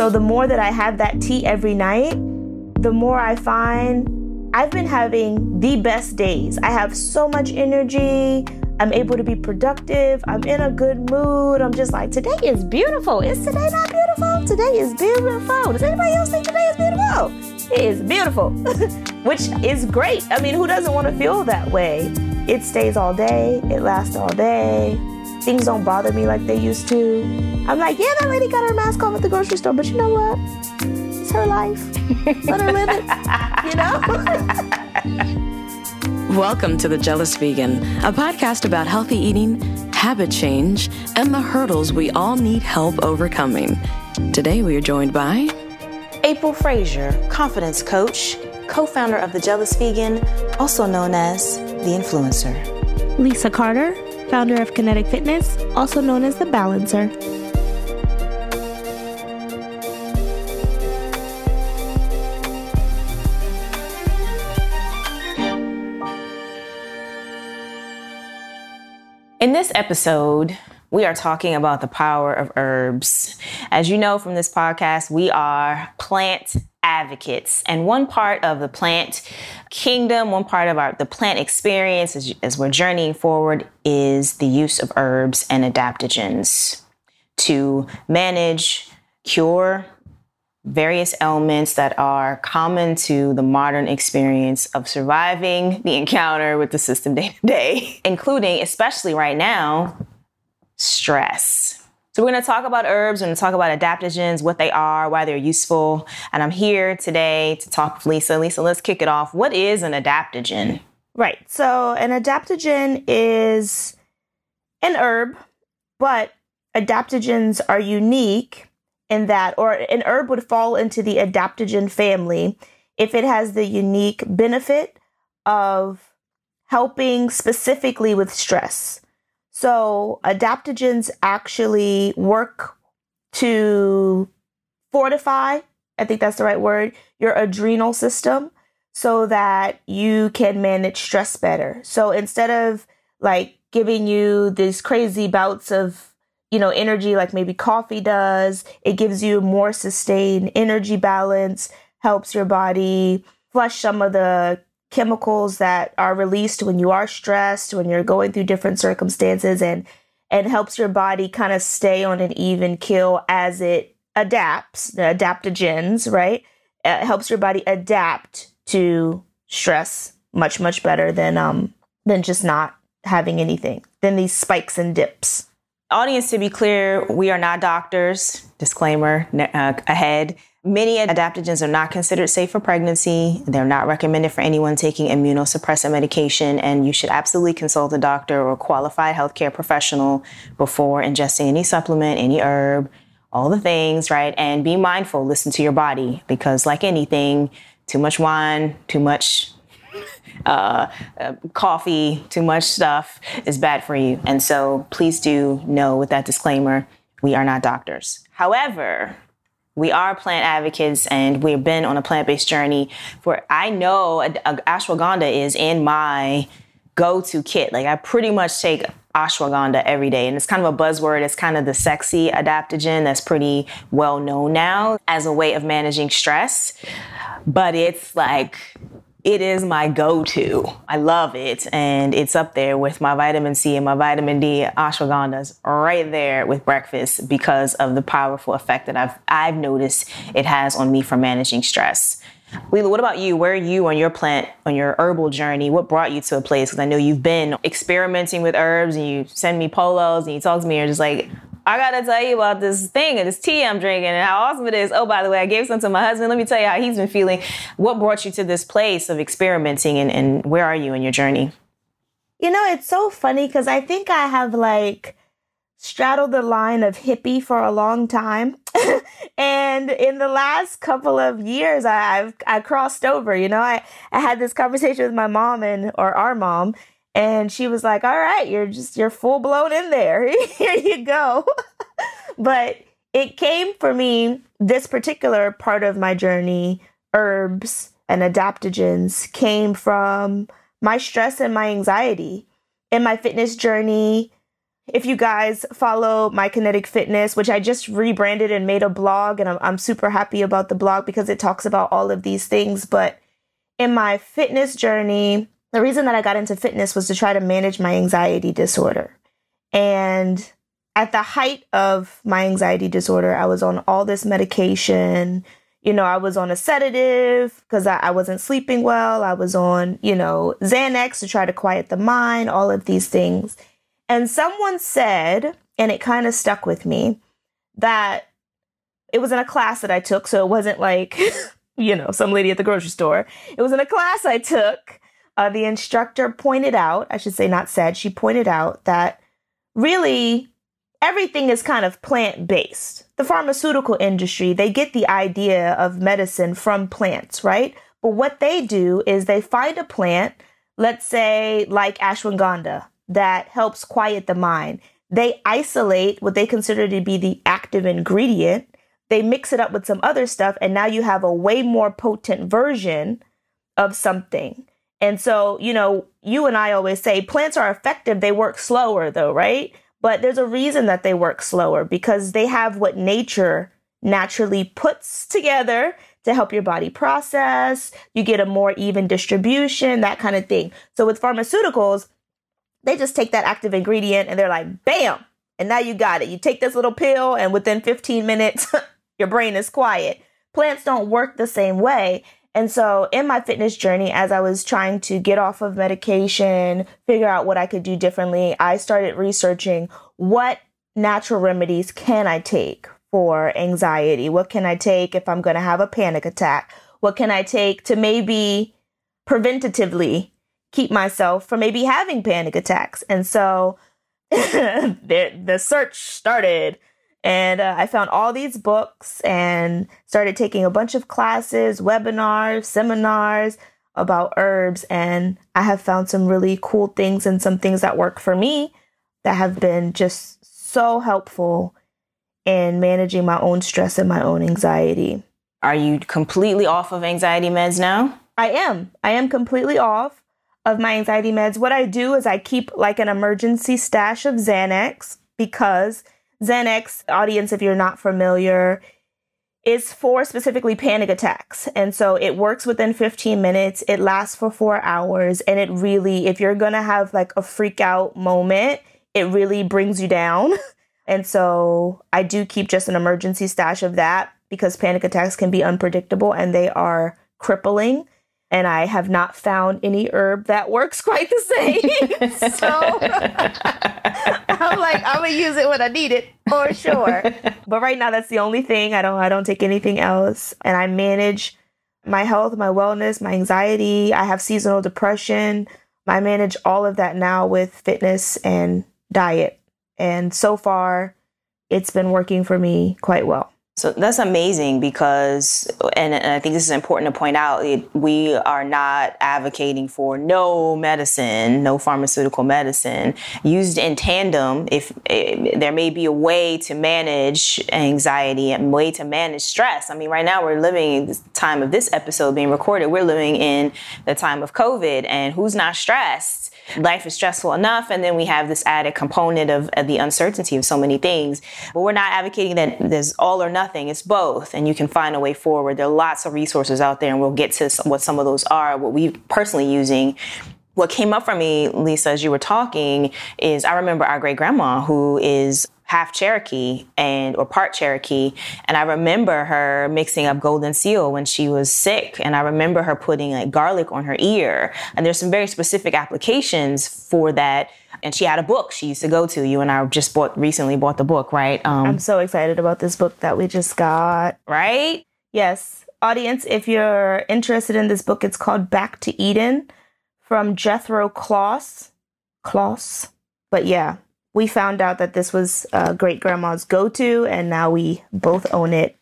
So the more that I have that tea every night, the more I find I've been having the best days. I have so much energy. I'm able to be productive. I'm in a good mood. I'm just like, today is beautiful. Is today not beautiful? Today is beautiful. Does anybody else think today is beautiful? It is beautiful, which is great. I mean, who doesn't want to feel that way? It stays all day, it lasts all day. Things don't bother me like they used to. I'm like, yeah, that lady got her mask off at the grocery store, but you know what? It's her life. Let her live it, you know? Welcome to The Jealous Vegan, a podcast about healthy eating, habit change, and the hurdles we all need help overcoming. Today we are joined by April Frazier, confidence coach, co founder of The Jealous Vegan, also known as The Influencer. Lisa Carter, founder of Kinetic Fitness, also known as The Balancer. In this episode, we are talking about the power of herbs. As you know from this podcast, we are plant advocates. And one part of the plant kingdom, one part of our the plant experience as, as we're journeying forward is the use of herbs and adaptogens to manage, cure, various ailments that are common to the modern experience of surviving the encounter with the system day to day, including, especially right now, stress. So, we're going to talk about herbs, we're going to talk about adaptogens, what they are, why they're useful. And I'm here today to talk with Lisa. Lisa, let's kick it off. What is an adaptogen? Right. So, an adaptogen is an herb, but adaptogens are unique in that, or an herb would fall into the adaptogen family if it has the unique benefit of helping specifically with stress. So, adaptogens actually work to fortify, I think that's the right word, your adrenal system so that you can manage stress better. So, instead of like giving you these crazy bouts of you know, energy like maybe coffee does. It gives you more sustained energy balance, helps your body flush some of the chemicals that are released when you are stressed, when you're going through different circumstances and and helps your body kind of stay on an even kill as it adapts, the adaptogens, right? It helps your body adapt to stress much much better than um than just not having anything. Than these spikes and dips audience, to be clear, we are not doctors. Disclaimer uh, ahead. Many adaptogens are not considered safe for pregnancy. They're not recommended for anyone taking immunosuppressant medication, and you should absolutely consult a doctor or a qualified healthcare professional before ingesting any supplement, any herb, all the things, right? And be mindful, listen to your body, because like anything, too much wine, too much uh, uh, coffee, too much stuff is bad for you. And so please do know with that disclaimer, we are not doctors. However, we are plant advocates and we've been on a plant based journey for, I know uh, ashwagandha is in my go to kit. Like I pretty much take ashwagandha every day. And it's kind of a buzzword. It's kind of the sexy adaptogen that's pretty well known now as a way of managing stress. But it's like it is my go-to. I love it, and it's up there with my vitamin C and my vitamin D. Ashwagandha's right there with breakfast because of the powerful effect that I've I've noticed it has on me for managing stress. Lila, what about you? Where are you on your plant, on your herbal journey? What brought you to a place? Because I know you've been experimenting with herbs and you send me polos and you talk to me and you're just like, I gotta tell you about this thing and this tea I'm drinking and how awesome it is. Oh, by the way, I gave some to my husband. Let me tell you how he's been feeling. What brought you to this place of experimenting and, and where are you in your journey? You know, it's so funny because I think I have like straddled the line of hippie for a long time. and in the last couple of years, I, have I crossed over. You know, I, I had this conversation with my mom and or our mom, and she was like, All right, you're just, you're full blown in there. Here you go. but it came for me, this particular part of my journey, herbs and adaptogens came from my stress and my anxiety. In my fitness journey, If you guys follow My Kinetic Fitness, which I just rebranded and made a blog, and I'm, I'm super happy about the blog because it talks about all of these things. But in my fitness journey, the reason that I got into fitness was to try to manage my anxiety disorder. And at the height of my anxiety disorder, I was on all this medication. You know, I was on a sedative because I, I, wasn't sleeping well. I was on, you know, Xanax to try to quiet the mind, all of these things. And someone said, and it kind of stuck with me, that it was in a class that I took. So it wasn't like, you know, some lady at the grocery store. It was in a class I took. Uh, the instructor pointed out, I should say, not said, she pointed out that really everything is kind of plant based. The pharmaceutical industry, they get the idea of medicine from plants, right? But what they do is they find a plant, let's say like ashwagandha, that helps quiet the mind. They isolate what they consider to be the active ingredient. They mix it up with some other stuff, and now you have a way more potent version of something. And so, you know, you and I always say plants are effective, they work slower though, right? But there's a reason that they work slower because they have what nature naturally puts together to help your body process. You get a more even distribution, that kind of thing. So with pharmaceuticals, they just take that active ingredient and they're like, bam, and now you got it. You take this little pill, and within 15 minutes, your brain is quiet. Plants don't work the same way. And so, in my fitness journey, as I was trying to get off of medication, figure out what I could do differently, I started researching what natural remedies can I take for anxiety? What can I take if I'm going to have a panic attack? What can I take to maybe preventatively keep myself from maybe having panic attacks? And so, the, the search started and uh, I found all these books and started taking a bunch of classes, webinars, seminars about herbs. And I have found some really cool things and some things that work for me that have been just so helpful in managing my own stress and my own anxiety. Are you completely off of anxiety meds now? I am. I am completely off of my anxiety meds. What I do is I keep like an emergency stash of Xanax because Xanax, audience, if you're not familiar, is for specifically panic attacks. And so it works within 15 minutes. It lasts for four hours. And it really, if you're to have like a freak out moment, it really brings you down. And so I do keep just an emergency stash of that because panic attacks can be unpredictable and they are crippling and I have not found any herb that works quite the same. so I'm like, I'm gonna use it when I need it for sure. But right now, that's the only thing. I don't, I don't take anything else, and I manage my health, my wellness, my anxiety. I have seasonal depression. I manage all of that now with fitness and diet, and so far, it's been working for me quite well. So that's amazing because, and, and, I think this is important to point out, it, we are not advocating for no medicine, no pharmaceutical medicine used in tandem. If, if there may be a way to manage anxiety and way to manage stress. I mean, right now we're living the time of this episode being recorded. We're living in the time of COVID, and who's not stressed? Life is stressful enough, and then we have this added component of, of the uncertainty of so many things. But we're not advocating that there's all or nothing. It's both, and you can find a way forward. There are lots of resources out there, and we'll get to what some of those are. What we personally using what came up for me, Lisa, as you were talking, is I remember our great grandma who is half Cherokee and or part Cherokee, and I remember her mixing up golden seal when she was sick, and I remember her putting like garlic on her ear. And there's some very specific applications for that and she had a book she used to go to. You and I just bought recently bought the book, right? Um, I'm so excited about this book that we just got. Right? Yes, audience, if you're interested in this book, it's called Back to Eden from Jethro Kloss. Kloss, but yeah, we found out that this was uh, great grandma's go to, and now we both own it.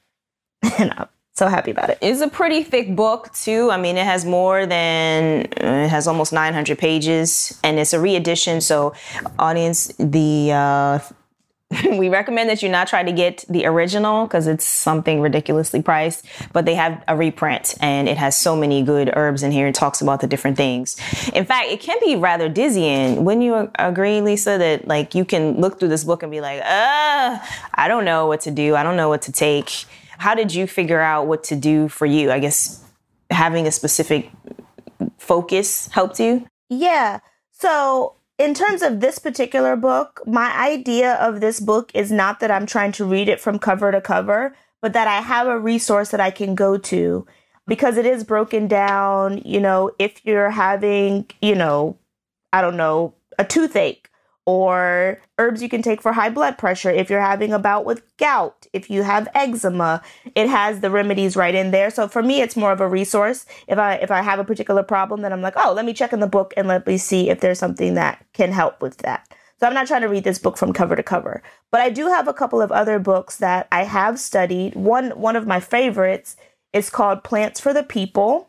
and I'm so happy about it. It's a pretty thick book too. I mean, it has more than uh, it has almost 900 pages, and it's a reedition. So, audience, the uh, we recommend that you not try to get the original because it's something ridiculously priced, but they have a reprint and it has so many good herbs in here. and talks about the different things. In fact, it can be rather dizzying. Wouldn't you agree, Lisa, that like you can look through this book and be like, uh, I don't know what to do. I don't know what to take. How did you figure out what to do for you? I guess having a specific focus helped you? Yeah. So in terms of this particular book, my idea of this book is not that I'm trying to read it from cover to cover, but that I have a resource that I can go to because it is broken down. You know, if you're having, you know, I don't know, a toothache, or herbs you can take for high blood pressure if you're having a bout with gout, if you have eczema, it has the remedies right in there. So for me it's more of a resource. If I if I have a particular problem then I'm like, "Oh, let me check in the book and let me see if there's something that can help with that." So I'm not trying to read this book from cover to cover. But I do have a couple of other books that I have studied. One one of my favorites is called Plants for the People.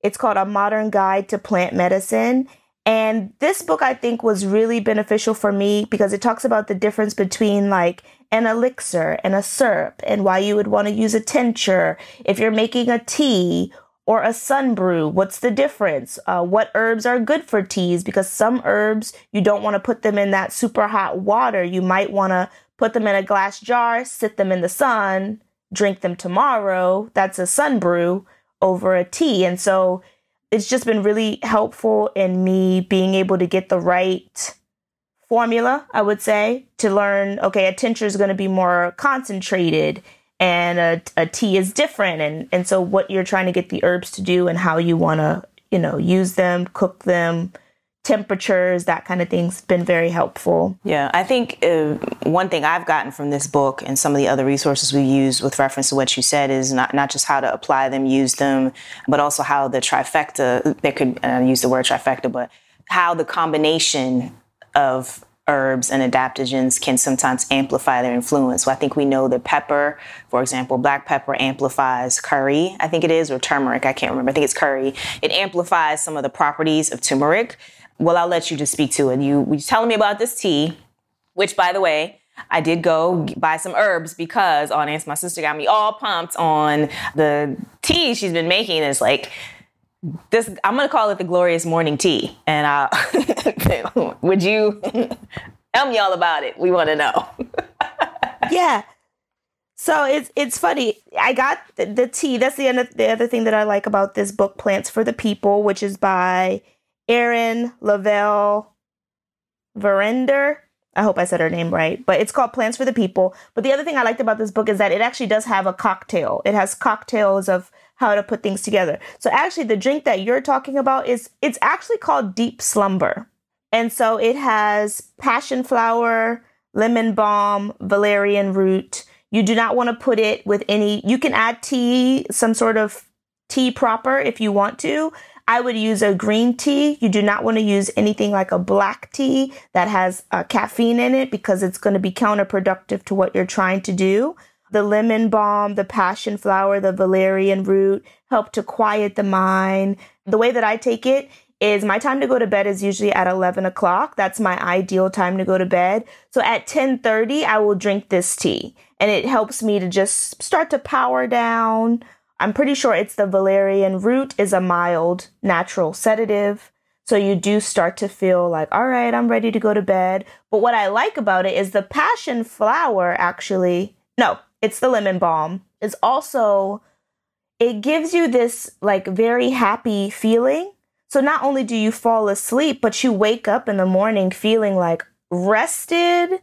It's called A Modern Guide to Plant Medicine and this book, I think, was really beneficial for me because it talks about the difference between like an elixir and a syrup and why you would want to use a tincture. If you're making a tea or a sun brew, what's the difference? Uh, what herbs are good for teas? Because some herbs, you don't want to put them in that super hot water. You might want to put them in a glass jar, sit them in the sun, drink them tomorrow. That's a sun brew over a tea. And so it's just been really helpful in me being able to get the right formula, I would say, to learn okay, a tincture is going to be more concentrated and a, a tea is different. And, and so, what you're trying to get the herbs to do and how you want to, you know, use them, cook them, temperatures, that kind of thing's been very helpful. Yeah, I think uh, one thing I've gotten from this book and some of the other resources we use with reference to what you said is not, not just how to apply them, use them, but also how the trifecta, they could uh, use the word trifecta, but how the combination of herbs and adaptogens can sometimes amplify their influence. So I think we know that pepper, for example, black pepper amplifies curry, I think it is, or turmeric, I can't remember. I think it's curry. It amplifies some of the properties of turmeric. Well, I'll let you just speak to it. You were telling me about this tea, which, by the way, I did go buy some herbs because Audience, my sister got me all pumped on the tea she's been making. It's like this. I'm gonna call it the glorious morning tea. And I, would you tell me all about it? We want to know. yeah. So it's it's funny. I got the, the tea. That's the the other thing that I like about this book, Plants for the People, which is by Erin Lovell Verinder. I hope I said her name right, but it's called Plants for the People. But the other thing I liked about this book is that it actually does have a cocktail. It has cocktails of how to put things together. So actually the drink that you're talking about is it's actually called Deep Slumber. And so it has passion flower, lemon balm, valerian root. You do not want to put it with any you can add tea, some sort of tea proper if you want to, I would use a green tea. You do not want to use anything like a black tea that has uh, caffeine in it because it's going to be counterproductive to what you're trying to do. The lemon balm, the passion flower, the valerian root help to quiet the mind. The way that I take it is my time to go to bed is usually at 11 o'clock. That's my ideal time to go to bed. So at 1030, I will drink this tea and it helps me to just start to power down, I'm pretty sure it's the valerian root is a mild natural sedative. So you do start to feel like, all right, I'm ready to go to bed. But what I like about it is the passion flower actually, no, it's the lemon balm, is also, it gives you this like very happy feeling. So not only do you fall asleep, but you wake up in the morning feeling like rested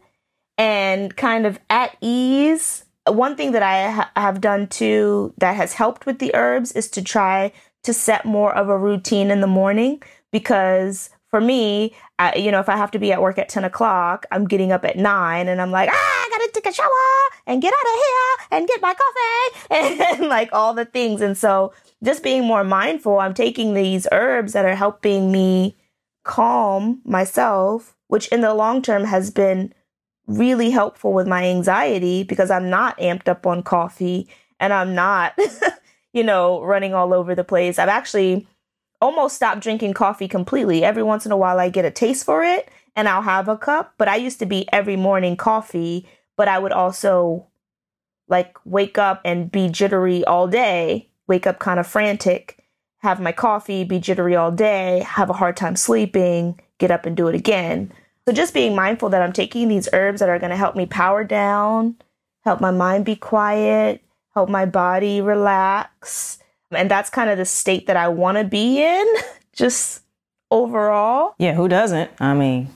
and kind of at ease one thing that I ha- have done too that has helped with the herbs is to try to set more of a routine in the morning because for me, I, you know, if I have to be at work at 10 o'clock, I'm getting up at nine and I'm like, ah, I gotta take a shower and get out of here and get my coffee and, and like all the things. And so just being more mindful, I'm taking these herbs that are helping me calm myself, which in the long term has been really helpful with my anxiety because I'm not amped up on coffee and I'm not, you know, running all over the place. I've actually almost stopped drinking coffee completely. Every once in a while, I get a taste for it. and I'll have a cup, but I used to be every morning coffee, but I would also like wake up and be jittery all day, wake up kind of frantic, have my coffee, be jittery all day, have a hard time sleeping, get up and do it again. So just being mindful that I'm taking these herbs that are going to help me power down, help my mind be quiet, help my body relax. And that's kind of the state that I want to be in, just overall. Yeah, who doesn't? I mean,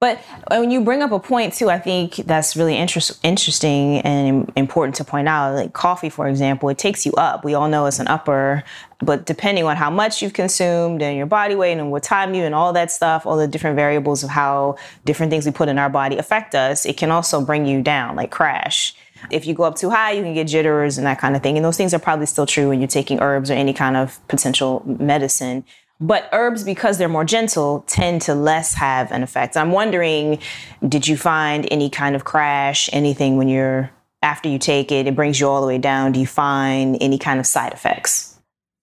but uh, when you bring up a point too, I think that's really interest, interesting and important to point out. Like coffee, for example, it takes you up. We all know it's an upper, but depending on how much you've consumed and your body weight and what time you and all that stuff, all the different variables of how different things we put in our body affect us, it can also bring you down, like crash. If you go up too high, you can get jitters and that kind of thing. And those things are probably still true when you're taking herbs or any kind of potential medicine. But herbs, because they're more gentle, tend to less have an effect. I'm wondering, did you find any kind of crash, anything when you're after you take it, it brings you all the way down? Do you find any kind of side effects?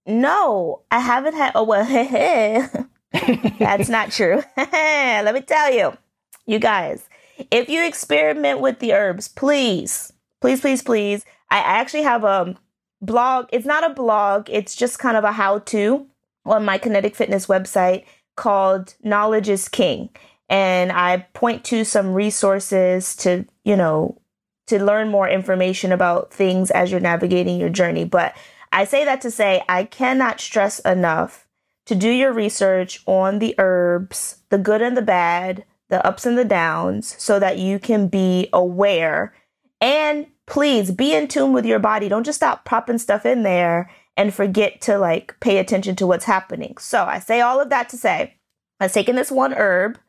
No, I haven't had. Oh well, that's not true. Let me tell you, you guys, if you experiment with the herbs, please, please, please, please. I actually have a blog. It's not a blog. It's just kind of a how-to on my kinetic fitness website called Knowledge is King. And I point to some resources to, you know, to learn more information about things as you're navigating your journey. But I say that to say I cannot stress enough to do your research on the herbs, the good and the bad, the ups and the downs, so that you can be aware. And please be in tune with your body. Don't just stop popping stuff in there and forget to like pay attention to what's happening. So I say all of that to say I was taking this one herb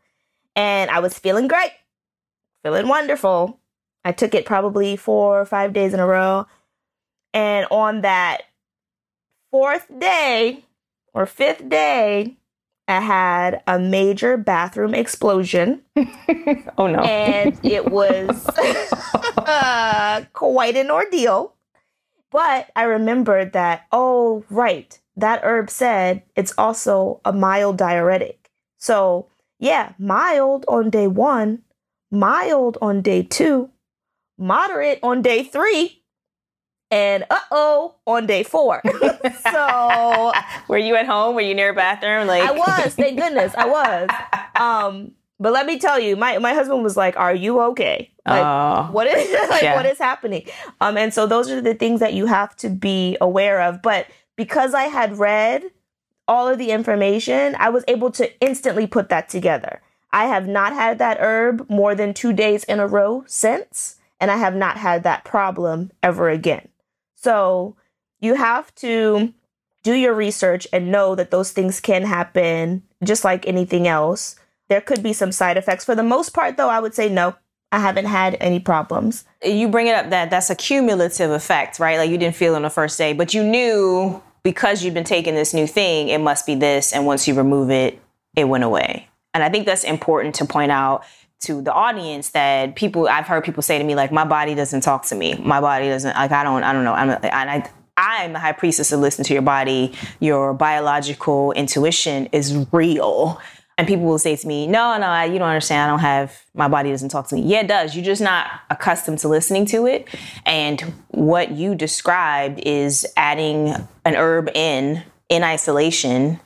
and I was feeling great, feeling wonderful. I took it probably four or five days in a row. And on that fourth day or fifth day, I had a major bathroom explosion. oh no. And it was uh, quite an ordeal. But I remembered that, oh, right, that herb said it's also a mild diuretic. So, yeah, mild on day one, mild on day two, moderate on day three, and uh oh on day four. so, were you at home? Were you near a bathroom? Like I was. Thank goodness, I was. Um, but let me tell you, my, my husband was like, "Are you okay? Like, uh, what is like, yeah. what is happening?" Um, and so those are the things that you have to be aware of. But because I had read all of the information, I was able to instantly put that together. I have not had that herb more than two days in a row since, and I have not had that problem ever again. So you have to do your research and know that those things can happen just like anything else. There could be some side effects. For the most part, though, I would say no. I haven't had any problems. You bring it up that that's a cumulative effect, right? Like you didn't feel on the first day, but you knew because you've been taking this new thing, it must be this. And once you remove it, it went away. And I think that's important to point out to the audience that people I've heard people say to me like my body doesn't talk to me. My body doesn't like I don't I don't know. I'm I'm the high priestess of listen to your body. Your biological intuition is real. And people will say to me, no, no, you don't understand. I don't have, my body doesn't talk to me. Yeah, it does. You're just not accustomed to listening to it. And what you described is adding an herb in, in isolation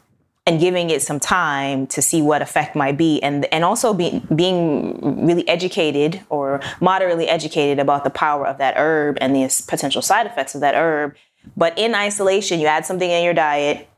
and giving it some time to see what effect might be and and also be, being really educated or moderately educated about the power of that herb and the potential side effects of that herb but in isolation you add something in your diet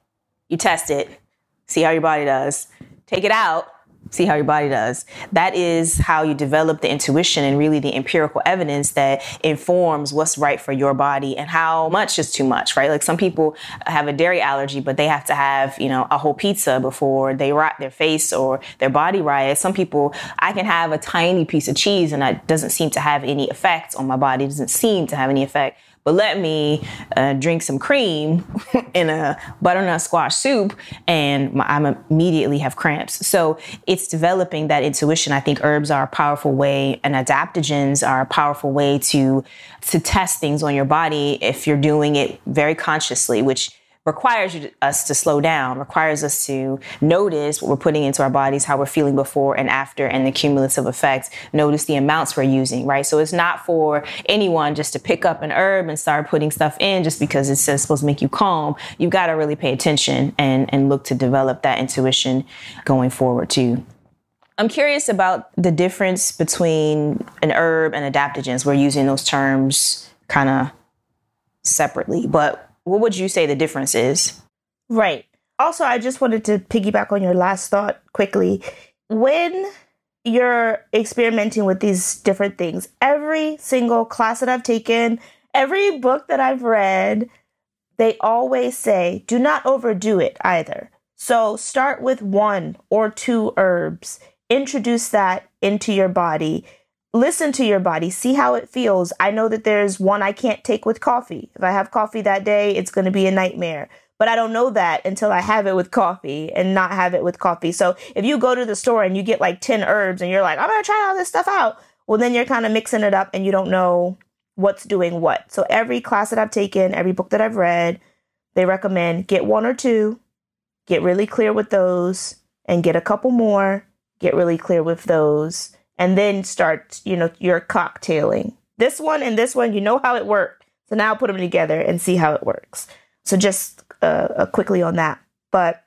you test it see how your body does take it out, see how your body does. That is how you develop the intuition and really the empirical evidence that informs what's right for your body and how much is too much, right? Like some people have a dairy allergy, but they have to have, you know, a whole pizza before they rot their face or their body riots. Some people, I can have a tiny piece of cheese and it doesn't seem to have any effect on my body, it doesn't seem to have any effect but let me uh, drink some cream in a butternut squash soup and I'm immediately have cramps. So it's developing that intuition. I think herbs are a powerful way and adaptogens are a powerful way to to test things on your body if you're doing it very consciously, which requires you, us to slow down, requires us to notice what we're putting into our bodies, how we're feeling before and after, and the cumulative effects. Notice the amounts we're using, right? So it's not for anyone just to pick up an herb and start putting stuff in just because it's supposed to make you calm. You've got to really pay attention and, and look to develop that intuition going forward too. I'm curious about the difference between an herb and adaptogens. We're using those terms kind of separately, but what would you say the difference is? Right. Also, I just wanted to piggyback on your last thought quickly. When you're experimenting with these different things, every single class that I've taken, every book that I've read, they always say do not overdo it either. So start with one or two herbs, introduce that into your body listen to your body, see how it feels. I know that there's one I can't take with coffee. If I have coffee that day, it's going to be a nightmare. But I don't know that until I have it with coffee and not have it with coffee. So if you go to the store and you get like 10 herbs and you're like, I'm going to try all this stuff out, well, then you're kind of mixing it up and you don't know what's doing what. So every class that I've taken, every book that I've read, they recommend get one or two, get really clear with those, and get a couple more, get really clear with those and then start, you know, your cocktailing. This one and this one, you know how it worked. So now put them together and see how it works. So just uh, uh, quickly on that. But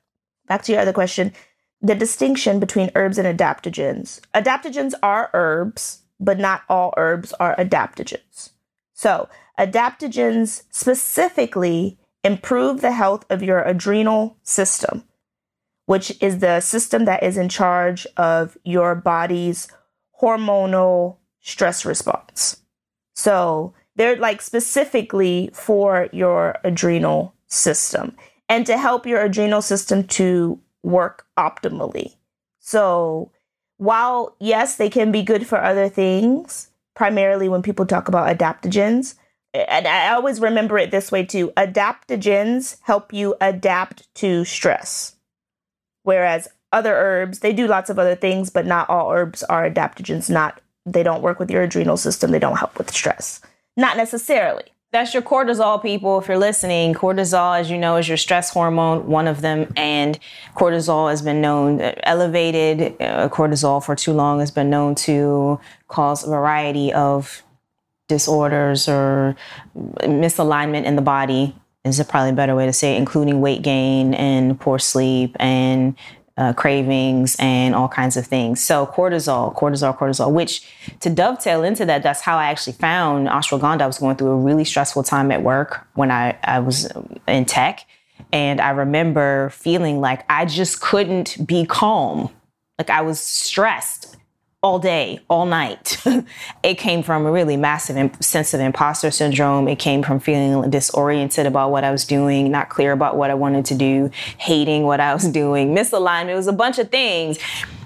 back to your other question the distinction between herbs and adaptogens. Adaptogens are herbs, but not all herbs are adaptogens. So, adaptogens specifically improve the health of your adrenal system, which is the system that is in charge of your body's hormonal stress response. So they're like specifically for your adrenal system and to help your adrenal system to work optimally. So while yes, they can be good for other things, primarily when people talk about adaptogens, and I always remember it this way too adaptogens help you adapt to stress, whereas other herbs. They do lots of other things, but not all herbs are adaptogens. Not they don't work with your adrenal system. They don't help with stress. Not necessarily. That's your cortisol, people. If you're listening, cortisol, as you know, is your stress hormone, one of them. And cortisol has been known, uh, elevated uh, cortisol for too long has been known to cause a variety of disorders or misalignment in the body is a probably a better way to say it, including weight gain and poor sleep and uh, cravings and all kinds of things. So cortisol, cortisol, cortisol, which to dovetail into that, that's how I actually found ashwagandha. I was going through a really stressful time at work when I, I was in tech. And I remember feeling like I just couldn't be calm. Like I was stressed all day, all night. it came from a really massive sense of imposter syndrome. It came from feeling disoriented about what I was doing, not clear about what I wanted to do, hating what I was doing, misalignment. It was a bunch of things.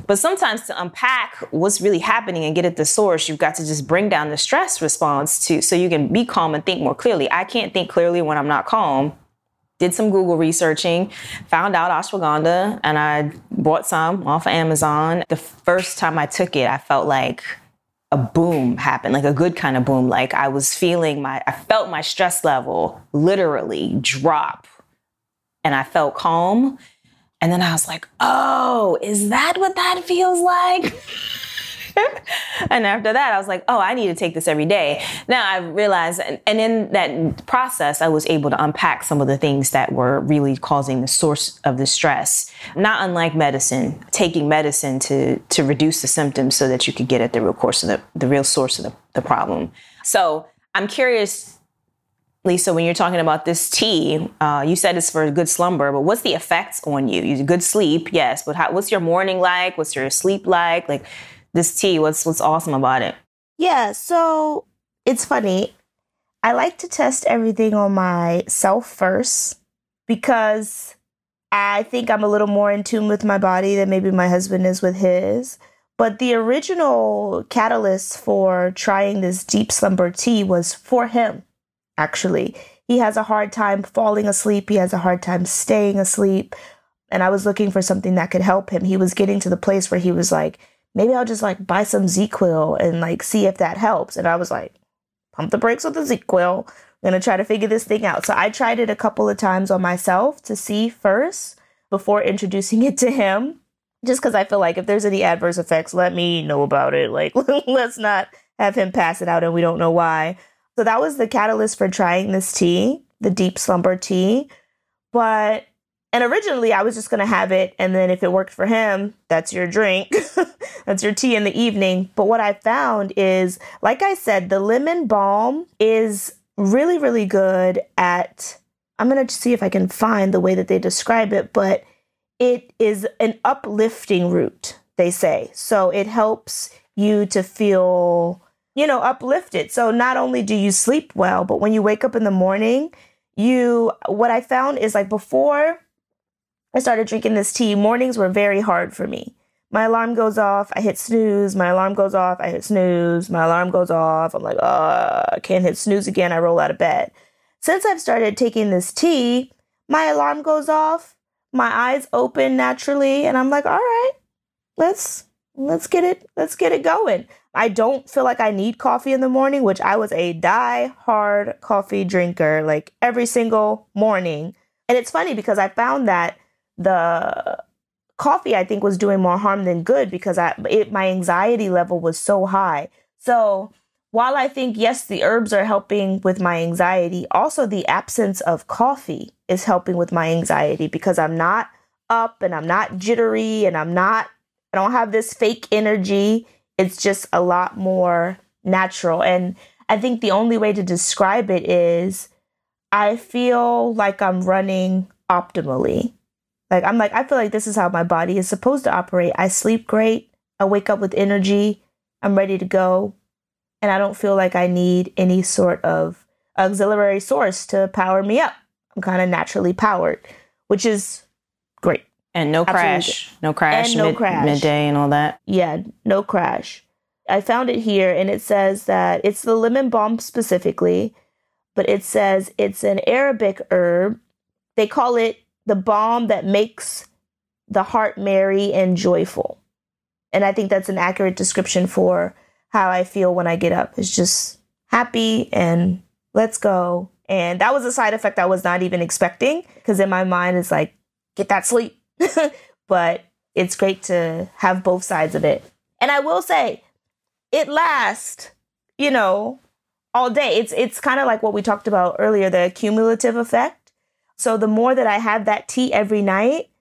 But sometimes to unpack what's really happening and get at the source, you've got to just bring down the stress response to so you can be calm and think more clearly. I can't think clearly when I'm not calm did some Google researching, found out ashwagandha, and I bought some off of Amazon. The first time I took it, I felt like a boom happened, like a good kind of boom. Like I was feeling my, I felt my stress level literally drop and I felt calm. And then I was like, oh, is that what that feels like? and after that, I was like, oh, I need to take this every day. Now I realized, and, in that process, I was able to unpack some of the things that were really causing the source of the stress. Not unlike medicine, taking medicine to, to reduce the symptoms so that you could get at the real course of the, the real source of the, the problem. So I'm curious Lisa, when you're talking about this tea, uh, you said it's for good slumber, but what's the effects on you? You good sleep, yes, but how, what's your morning like? What's your sleep like? Like, this tea? What's what's awesome about it? Yeah, so it's funny. I like to test everything on myself first because I think I'm a little more in tune with my body than maybe my husband is with his. But the original catalyst for trying this deep slumber tea was for him, actually. He has a hard time falling asleep, he has a hard time staying asleep. And I was looking for something that could help him. He was getting to the place where he was like, maybe I'll just like buy some ZzzQuil and like see if that helps. And I was like, pump the brakes with ZzzQuil. I'm gonna try to figure this thing out. So I tried it a couple of times on myself to see first before introducing it to him. Just because I feel like if there's any adverse effects, let me know about it. Like, let's not have him pass it out and we don't know why. So that was the catalyst for trying this tea, the deep slumber tea. But and originally I was just going to have it and then if it worked for him, that's your drink. that's your tea in the evening. But what I found is like I said, the lemon balm is really really good at I'm going to see if I can find the way that they describe it, but it is an uplifting root, they say. So it helps you to feel you know, uplifted. So not only do you sleep well, but when you wake up in the morning, you what I found is like before I started drinking this tea, mornings were very hard for me. My alarm goes off, I hit snooze, my alarm goes off, I hit snooze, my alarm goes off. I'm like, oh, I can't hit snooze again. I roll out of bed. Since I've started taking this tea, my alarm goes off, my eyes open naturally, and I'm like, all right, let's let's get it, let's get it going. I don't feel like I need coffee in the morning, which I was a die hard coffee drinker like every single morning. And it's funny because I found that the coffee I think was doing more harm than good because I it, my anxiety level was so high. So while I think yes, the herbs are helping with my anxiety, also the absence of coffee is helping with my anxiety because I'm not up and I'm not jittery and I'm not I don't have this fake energy it's just a lot more natural. And I think the only way to describe it is I feel like I'm running optimally. Like, I'm like, I feel like this is how my body is supposed to operate. I sleep great. I wake up with energy. I'm ready to go. And I don't feel like I need any sort of auxiliary source to power me up. I'm kind of naturally powered, which is great. And no crash. No crash. And no mid- crash. Midday and all that. Yeah, no crash. I found it here and it says that it's the lemon balm specifically, but it says it's an Arabic herb. They call it the balm that makes the heart merry and joyful. And I think that's an accurate description for how I feel when I get up. It's just happy and let's go. And that was a side effect I was not even expecting because in my mind it's like, get that sleep but it's great to have both sides of it. And I will say, it lasts, you know, all day. It's it's kind of like what we talked about earlier, the cumulative effect. So the more that I have that tea every night,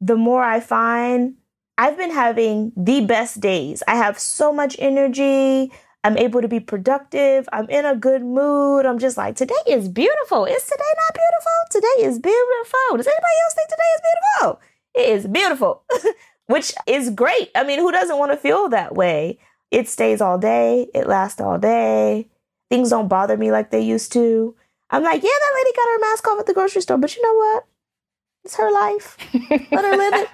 the more I find I've been having the best days. I have so much energy. I'm able to be productive. I'm in a good mood. I'm just like, today is beautiful. Is today not beautiful? Today is beautiful. Does anybody else think today is beautiful? It is beautiful, which is great. I mean, who doesn't want to feel that way? It stays all day, it lasts all day. Things don't bother me like they used to. I'm like, yeah, that lady got her mask off at the grocery store, but you know what? It's her life. Let her live it.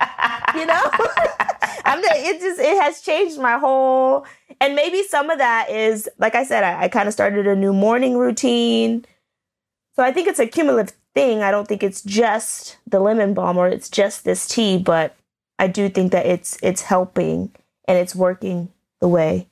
You know? I'm it just it has changed my whole and maybe some of that is like I said, I, I kind of started a new morning routine. So I think it's a cumulative thing. I don't think it's just the lemon balm or it's just this tea, but I do think that it's it's helping and it's working the way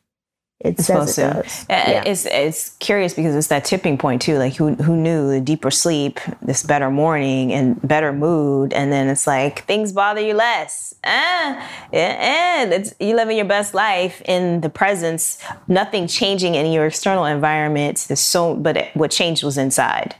it it's says it does. Uh, yeah. It's it's curious because it's that tipping point too. Like who who knew the deeper sleep, this better morning and better mood, and then it's like things bother you less. Ah, and it's you living your best life in the presence, nothing changing in your external environment. There's so, but what changed was inside.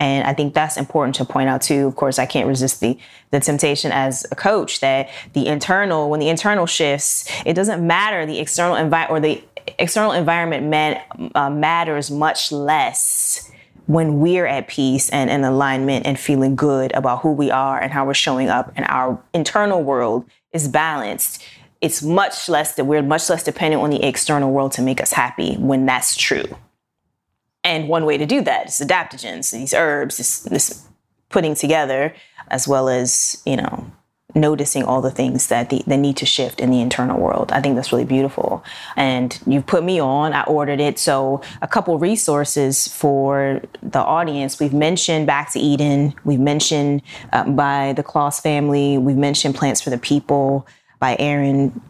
And I think that's important to point out too. Of course, I can't resist the the temptation as a coach that the internal, when the internal shifts, it doesn't matter the external environment or the external environment man, uh, matters much less when we're at peace and in alignment and feeling good about who we are and how we're showing up and our internal world is balanced. It's much less that we're much less dependent on the external world to make us happy when that's true. And one way to do that is adaptogens, these herbs, this, this putting together, as well as, you know, noticing all the things that the, that need to shift in the internal world. I think that's really beautiful. And you put me on, I ordered it. So a couple resources for the audience. We've mentioned Back to Eden. We've mentioned uh, by the Kloss family. We've mentioned Plants for the People by Erin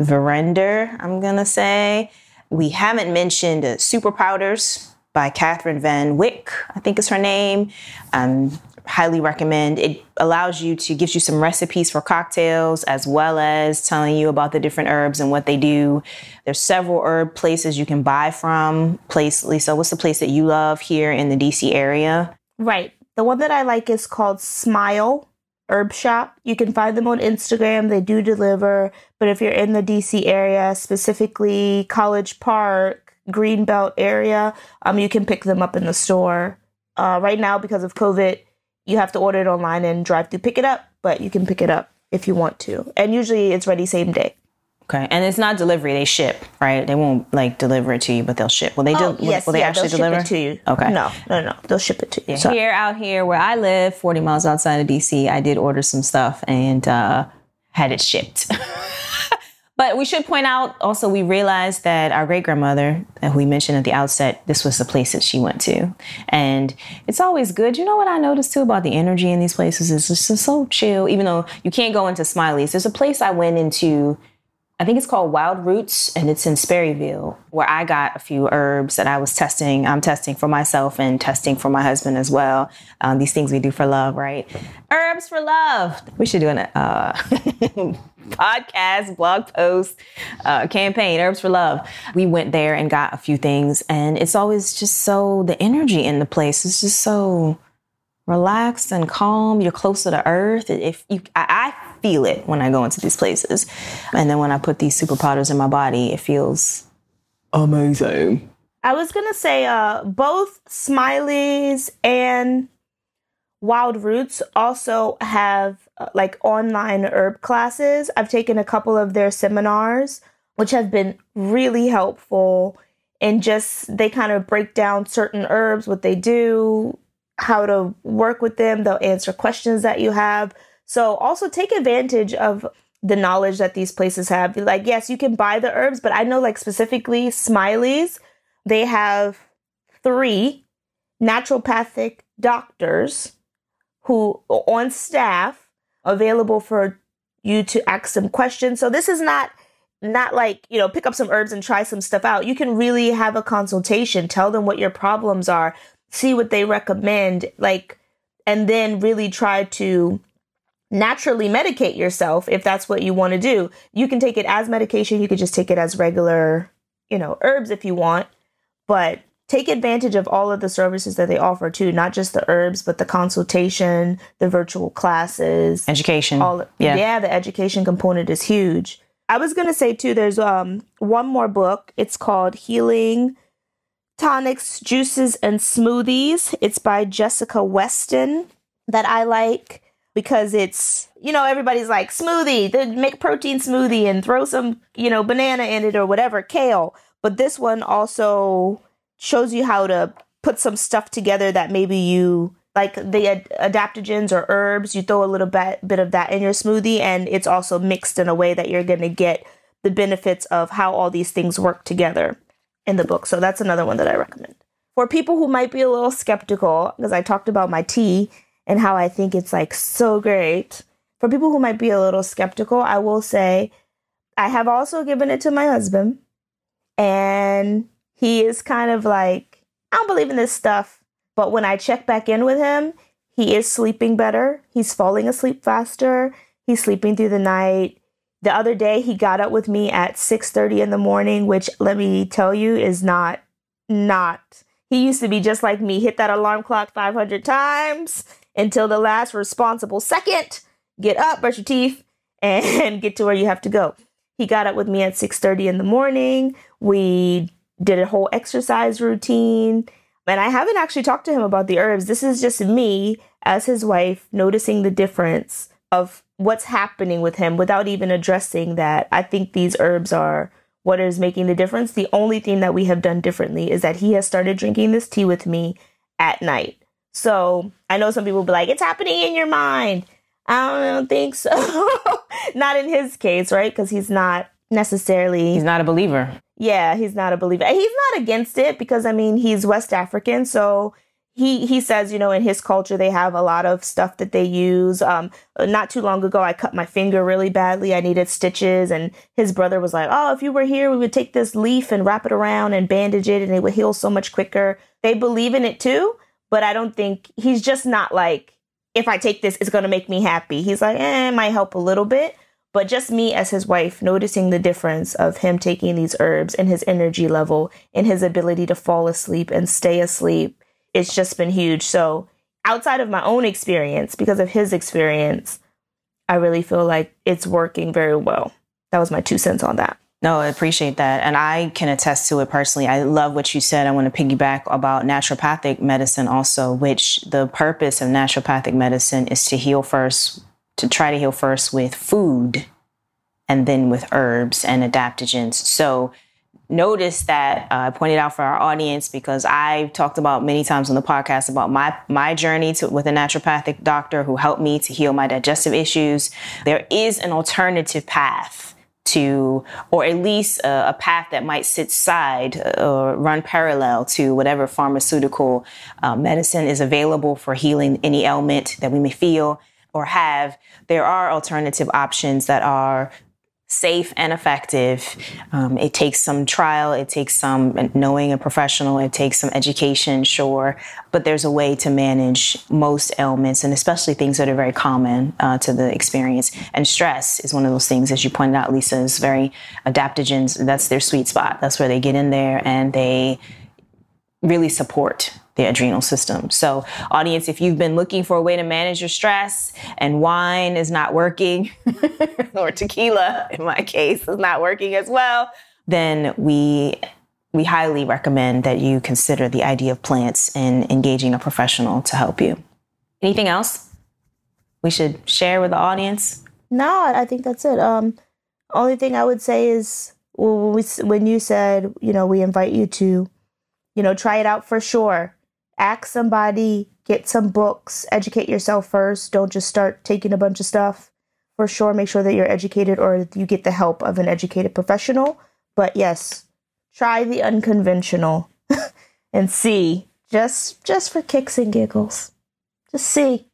Verinder, I'm going to say. We haven't mentioned uh, super powders by Catherine Van Wyk, I think is her name. Um, highly recommend. It allows you to gives you some recipes for cocktails as well as telling you about the different herbs and what they do. There's several herb places you can buy from. Place Lisa, what's the place that you love here in the DC area? Right. The one that I like is called Smile Herb Shop. You can find them on Instagram. They do deliver. But if you're in the DC area, specifically College Park, Greenbelt area, um, you can pick them up in the store. Uh, right now, because of COVID, you have to order it online and drive through pick it up, but you can pick it up if you want to. And usually it's ready same day. Okay, and it's not delivery; they ship, right? They won't like deliver it to you, but they'll ship. Will they? Oh, will, yes, will they yeah, actually they'll deliver ship it to you? Okay. No, no, no. They'll ship it to you. So- Here out here where I live, 40 miles outside of DC, I did order some stuff and uh, had it shipped. but we should point out also, we realized that our great grandmother, who we mentioned at the outset, this was the place that she went to. And it's always good. You know what I noticed too about the energy in these places is it's just so chill, even though you can't go into Smiley's. There's a place I went into I think it's called Wild Roots, and it's in Sperryville, where I got a few herbs that I was testing. I'm testing for myself and testing for my husband as well. Um, these things we do for love, right? Herbs for love. We should do an uh, podcast, blog post, uh, campaign. Herbs for love. We went there and got a few things, and it's always just so the energy in the place is just so relaxed and calm. You're closer to earth. If you, I, I feel it when I go into these places, and then when I put these super powders in my body, it feels amazing. I was gonna say uh, both Smileys and Wild Roots also have uh, like online herb classes. I've taken a couple of their seminars, which have been really helpful. And just they kind of break down certain herbs, what they do, how to work with them. They'll answer questions that you have. So also take advantage of the knowledge that these places have. Like, yes, you can buy the herbs, but I know like specifically Smileys, they have three naturopathic doctors who on staff available for you to ask them questions. So this is not not like, you know, pick up some herbs and try some stuff out. You can really have a consultation, tell them what your problems are, see what they recommend, like and then really try to naturally medicate yourself if that's what you want to do. You can take it as medication, you could just take it as regular, you know, herbs if you want, but take advantage of all of the services that they offer too, not just the herbs, but the consultation, the virtual classes, Education. all yeah. yeah, the education component is huge. I was going to say too there's um one more book. It's called Healing Tonics, Juices and Smoothies. It's by Jessica Weston that I like because it's you know everybody's like smoothie make protein smoothie and throw some you know banana in it or whatever kale. But this one also shows you how to put some stuff together that maybe you like the ad- adaptogens or herbs you throw a little bit, bit of that in your smoothie and it's also mixed in a way that you're going to get the benefits of how all these things work together in the book. So that's another one that i recommend. For people who might be a little skeptical because i talked about my tea and how I think it's like so great. For people who might be a little skeptical, I will say I have also given it to my husband, and he is kind of like, I don't believe in this stuff. But when I check back in with him, he is sleeping better. He's falling asleep faster. He's sleeping through the night. The other day he got up with me at 6:30 in the morning, which let me tell you is not not. He used to be just like me, hit that alarm clock 500 times until the last responsible second. Get up, brush your teeth, and get to where you have to go. He got up with me at 6:30 in the morning. We did a whole exercise routine. And I haven't actually talked to him about the herbs. This is just me as his wife noticing the difference of what's happening with him without even addressing that. I think these herbs are what is making the difference. The only thing that we have done differently is that he has started drinking this tea with me at night. So I know some people will be like, it's happening in your mind. I don't think so. not in his case, right? Because he's not necessarily. He's not a believer. Yeah, he's not a believer. He's not against it because I mean he's West African, so he he says, you know, in his culture they have a lot of stuff that they use. Um, not too long ago, I cut my finger really badly. I needed stitches, and his brother was like, "Oh, if you were here, we would take this leaf and wrap it around and bandage it, and it would heal so much quicker." They believe in it too, but I don't think he's just not like, "If I take this, it's going to make me happy." He's like, "Eh, it might help a little bit." But just me as his wife, noticing the difference of him taking these herbs and his energy level and his ability to fall asleep and stay asleep it's just been huge. So outside of my own experience, because of his experience, I really feel like it's working very well. That was my two cents on that. No, I appreciate that. And I can attest to it personally. I love what you said. I want to piggyback about naturopathic medicine also, which the purpose of naturopathic medicine is to heal first, to try to heal first with food and then with herbs and adaptogens. So notice that uh, I pointed out for our audience because I talked about many times on the podcast about my my journey to, with a naturopathic doctor who helped me to heal my digestive issues. There is an alternative path to, or at least a, path that might sit side uh, or run parallel to whatever pharmaceutical uh, medicine is available for healing any ailment that we may feel or have. There are alternative options that are safe and effective. Um, it takes some trial, it takes some knowing a professional, it takes some education, sure, but there's a way to manage most ailments and especially things that are very common uh, to the experience. And stress is one of those things, as you pointed out, Lisa, is very adaptogens. That's their sweet spot. That's where they get in there and they really support the adrenal system. So, audience, if you've been looking for a way to manage your stress and wine is not working, or tequila in my case is not working as well, then we we highly recommend that you consider the idea of plants and engaging a professional to help you. Anything else we should share with the audience? No, I think that's it. Um, only thing I would say is when, we, when you said, you know, we invite you to, you know, try it out for sure ask somebody, get some books, educate yourself first. Don't just start taking a bunch of stuff. For sure, make sure that you're educated or you get the help of an educated professional. But yes, try the unconventional and see just just for kicks and giggles. Just see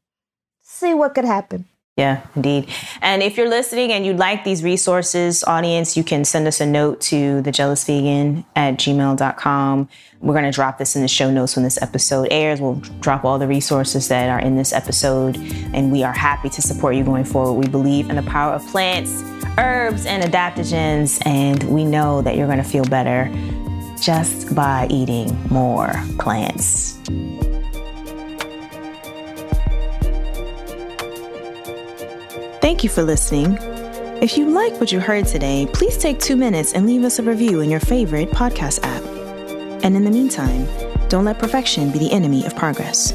see what could happen. Yeah, indeed. And if you're listening and you'd like these resources, audience, you can send us a note to thejealousvegan at gmail.com. We're going to drop this in the show notes when this episode airs. We'll drop all the resources that are in this episode. And we are happy to support you going forward. We believe in the power of plants, herbs, and adaptogens. And we know that you're going to feel better just by eating more plants. Thank you for listening. If you like what you heard today, please take two minutes and leave us a review in your favorite podcast app. And in the meantime, don't let perfection be the enemy of progress.